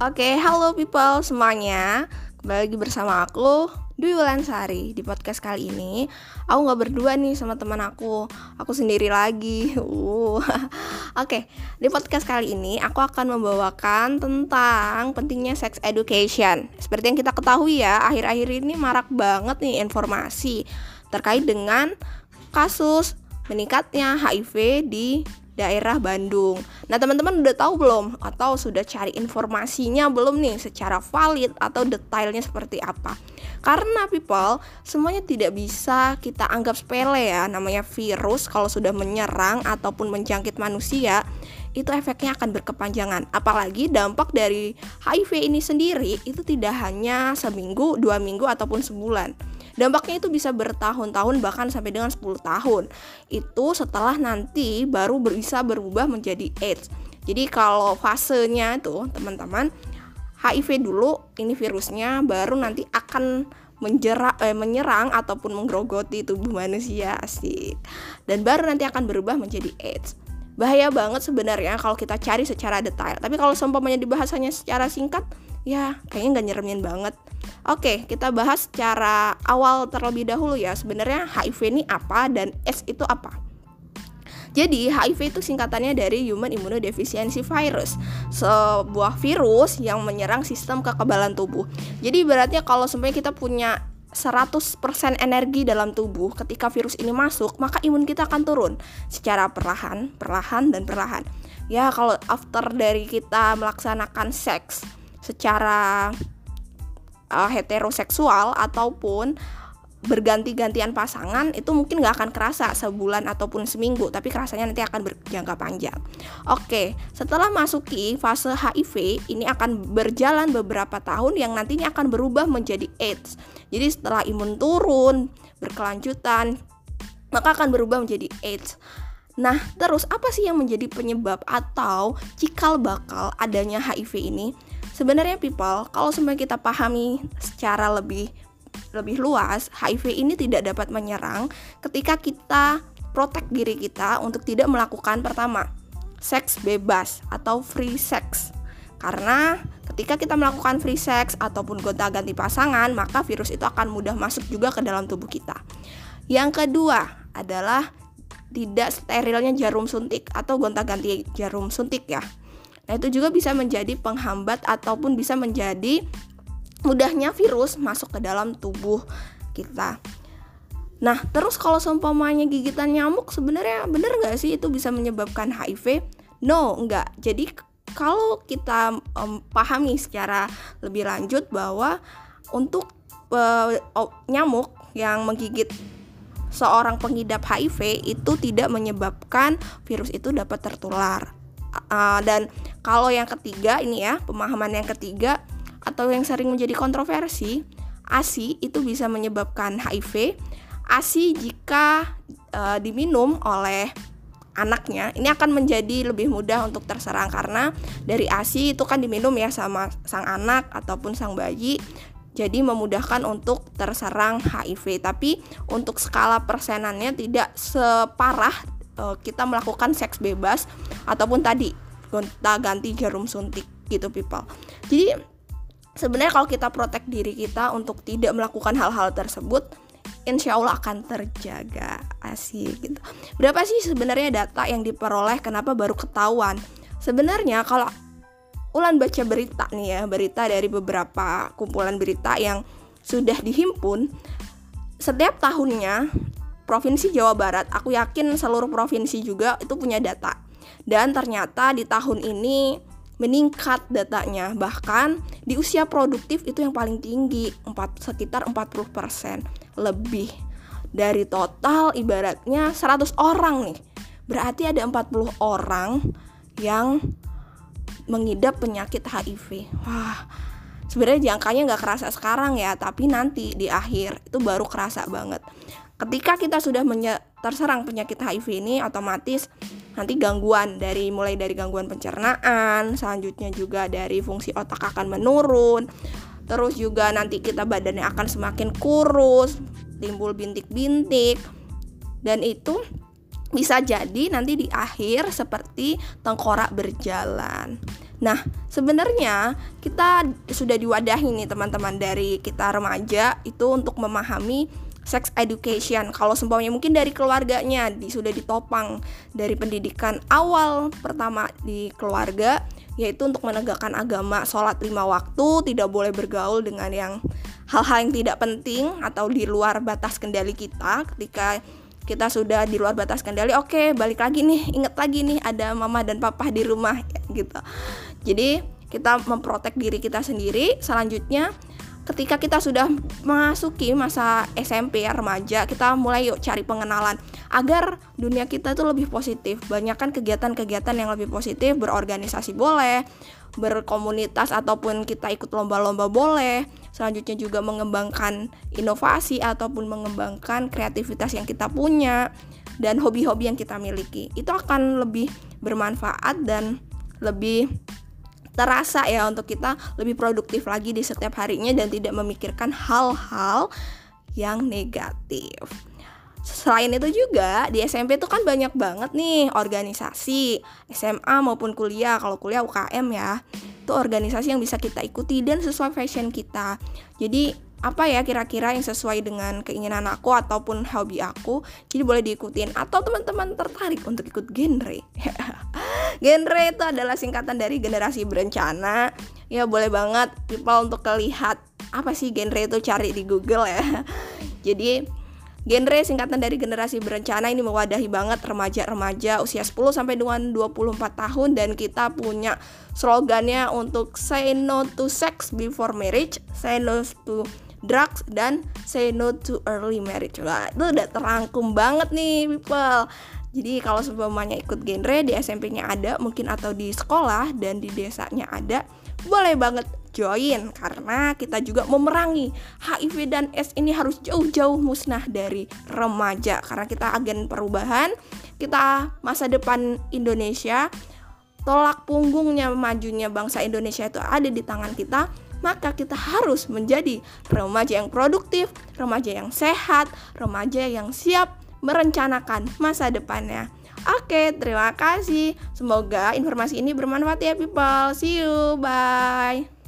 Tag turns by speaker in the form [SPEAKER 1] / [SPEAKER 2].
[SPEAKER 1] Oke, halo people semuanya. Kembali lagi bersama aku Dwi Wulansari Di podcast kali ini. Aku gak berdua nih sama teman aku. Aku sendiri lagi. Uh. Oke, di podcast kali ini Aku akan membawakan tentang Pentingnya sex education. Seperti yang kita ketahui ya Akhir-akhir ini marak banget nih informasi Terkait dengan kasus meningkatnya HIV di daerah Bandung. Nah, teman-teman udah tahu belum atau sudah cari informasinya belum nih secara valid atau detailnya seperti apa? Karena people, semuanya tidak bisa kita anggap sepele ya. Namanya virus kalau sudah menyerang ataupun menjangkit manusia, itu efeknya akan berkepanjangan. Apalagi dampak dari HIV ini sendiri itu tidak hanya seminggu, dua minggu ataupun sebulan Dampaknya itu bisa bertahun-tahun bahkan sampai dengan 10 tahun. Itu setelah nanti baru bisa berubah menjadi AIDS. Jadi kalau fasenya itu teman-teman HIV dulu ini virusnya baru nanti akan menjerak eh, menyerang ataupun menggerogoti tubuh manusia asik. Dan baru nanti akan berubah menjadi AIDS bahaya banget sebenarnya kalau kita cari secara detail tapi kalau seumpamanya dibahasanya secara singkat ya kayaknya nggak nyeremin banget Oke, kita bahas secara awal terlebih dahulu ya. Sebenarnya HIV ini apa dan AIDS itu apa? Jadi HIV itu singkatannya dari Human Immunodeficiency Virus Sebuah virus yang menyerang sistem kekebalan tubuh Jadi beratnya kalau sebenarnya kita punya 100% energi dalam tubuh ketika virus ini masuk maka imun kita akan turun secara perlahan, perlahan dan perlahan. Ya kalau after dari kita melaksanakan seks secara uh, heteroseksual ataupun berganti-gantian pasangan itu mungkin nggak akan kerasa sebulan ataupun seminggu tapi kerasanya nanti akan berjangka panjang. Oke setelah masuki fase HIV ini akan berjalan beberapa tahun yang nantinya akan berubah menjadi AIDS. Jadi setelah imun turun berkelanjutan maka akan berubah menjadi AIDS. Nah, terus apa sih yang menjadi penyebab atau cikal bakal adanya HIV ini? Sebenarnya people, kalau sebenarnya kita pahami secara lebih lebih luas, HIV ini tidak dapat menyerang ketika kita protek diri kita untuk tidak melakukan pertama, seks bebas atau free sex. Karena ketika kita melakukan free sex ataupun gonta-ganti pasangan, maka virus itu akan mudah masuk juga ke dalam tubuh kita. Yang kedua adalah tidak sterilnya jarum suntik atau gonta-ganti jarum suntik ya. Nah, itu juga bisa menjadi penghambat ataupun bisa menjadi mudahnya virus masuk ke dalam tubuh kita. Nah, terus kalau seumpamanya gigitan nyamuk sebenarnya benar nggak sih itu bisa menyebabkan HIV? No, enggak. Jadi kalau kita um, pahami secara lebih lanjut bahwa untuk uh, nyamuk yang menggigit seorang pengidap HIV itu tidak menyebabkan virus itu dapat tertular. Uh, dan kalau yang ketiga ini ya, pemahaman yang ketiga atau yang sering menjadi kontroversi, ASI itu bisa menyebabkan HIV. ASI jika e, diminum oleh anaknya, ini akan menjadi lebih mudah untuk terserang karena dari ASI itu kan diminum ya sama sang anak ataupun sang bayi. Jadi memudahkan untuk terserang HIV. Tapi untuk skala persenannya tidak separah e, kita melakukan seks bebas ataupun tadi gonta ganti jarum suntik gitu people. Jadi sebenarnya kalau kita protek diri kita untuk tidak melakukan hal-hal tersebut insya Allah akan terjaga. Asik gitu. Berapa sih sebenarnya data yang diperoleh? Kenapa baru ketahuan? Sebenarnya kalau Ulan baca berita nih ya berita dari beberapa kumpulan berita yang sudah dihimpun setiap tahunnya provinsi Jawa Barat. Aku yakin seluruh provinsi juga itu punya data. Dan ternyata di tahun ini meningkat datanya. Bahkan di usia produktif itu yang paling tinggi 4, sekitar 40% lebih. Dari total ibaratnya 100 orang nih. Berarti ada 40 orang yang mengidap penyakit HIV wah sebenarnya jangkanya nggak kerasa sekarang ya tapi nanti di akhir itu baru kerasa banget ketika kita sudah terserang penyakit HIV ini otomatis nanti gangguan dari mulai dari gangguan pencernaan, selanjutnya juga dari fungsi otak akan menurun. Terus juga nanti kita badannya akan semakin kurus, timbul bintik-bintik. Dan itu bisa jadi nanti di akhir seperti tengkorak berjalan. Nah, sebenarnya kita sudah diwadahi nih teman-teman dari kita remaja itu untuk memahami sex education. Kalau seumpamanya mungkin dari keluarganya di, sudah ditopang dari pendidikan awal pertama di keluarga yaitu untuk menegakkan agama sholat lima waktu tidak boleh bergaul dengan yang hal-hal yang tidak penting atau di luar batas kendali kita ketika kita sudah di luar batas kendali oke okay, balik lagi nih inget lagi nih ada mama dan papa di rumah gitu jadi kita memprotek diri kita sendiri. Selanjutnya ketika kita sudah memasuki masa SMP remaja, kita mulai yuk cari pengenalan agar dunia kita itu lebih positif. Banyakkan kegiatan-kegiatan yang lebih positif, berorganisasi boleh, berkomunitas ataupun kita ikut lomba-lomba boleh. Selanjutnya juga mengembangkan inovasi ataupun mengembangkan kreativitas yang kita punya dan hobi-hobi yang kita miliki. Itu akan lebih bermanfaat dan lebih terasa ya untuk kita lebih produktif lagi di setiap harinya dan tidak memikirkan hal-hal yang negatif. Selain itu juga di SMP itu kan banyak banget nih organisasi SMA maupun kuliah. Kalau kuliah UKM ya, itu organisasi yang bisa kita ikuti dan sesuai fashion kita. Jadi apa ya kira-kira yang sesuai dengan keinginan aku ataupun hobi aku jadi boleh diikutin atau teman-teman tertarik untuk ikut genre genre itu adalah singkatan dari generasi berencana ya boleh banget people untuk kelihat apa sih genre itu cari di Google ya jadi Genre singkatan dari generasi berencana ini mewadahi banget remaja-remaja usia 10 sampai dengan 24 tahun dan kita punya slogannya untuk say no to sex before marriage, say no to drugs dan say no to early marriage. Wah, itu udah terangkum banget nih people. Jadi kalau sebelumnya ikut genre di SMP-nya ada mungkin atau di sekolah dan di desanya ada, boleh banget join. Karena kita juga memerangi HIV dan S ini harus jauh-jauh musnah dari remaja. Karena kita agen perubahan, kita masa depan Indonesia, tolak punggungnya majunya bangsa Indonesia itu ada di tangan kita maka kita harus menjadi remaja yang produktif, remaja yang sehat, remaja yang siap merencanakan masa depannya. Oke, terima kasih. Semoga informasi ini bermanfaat ya people. See you. Bye.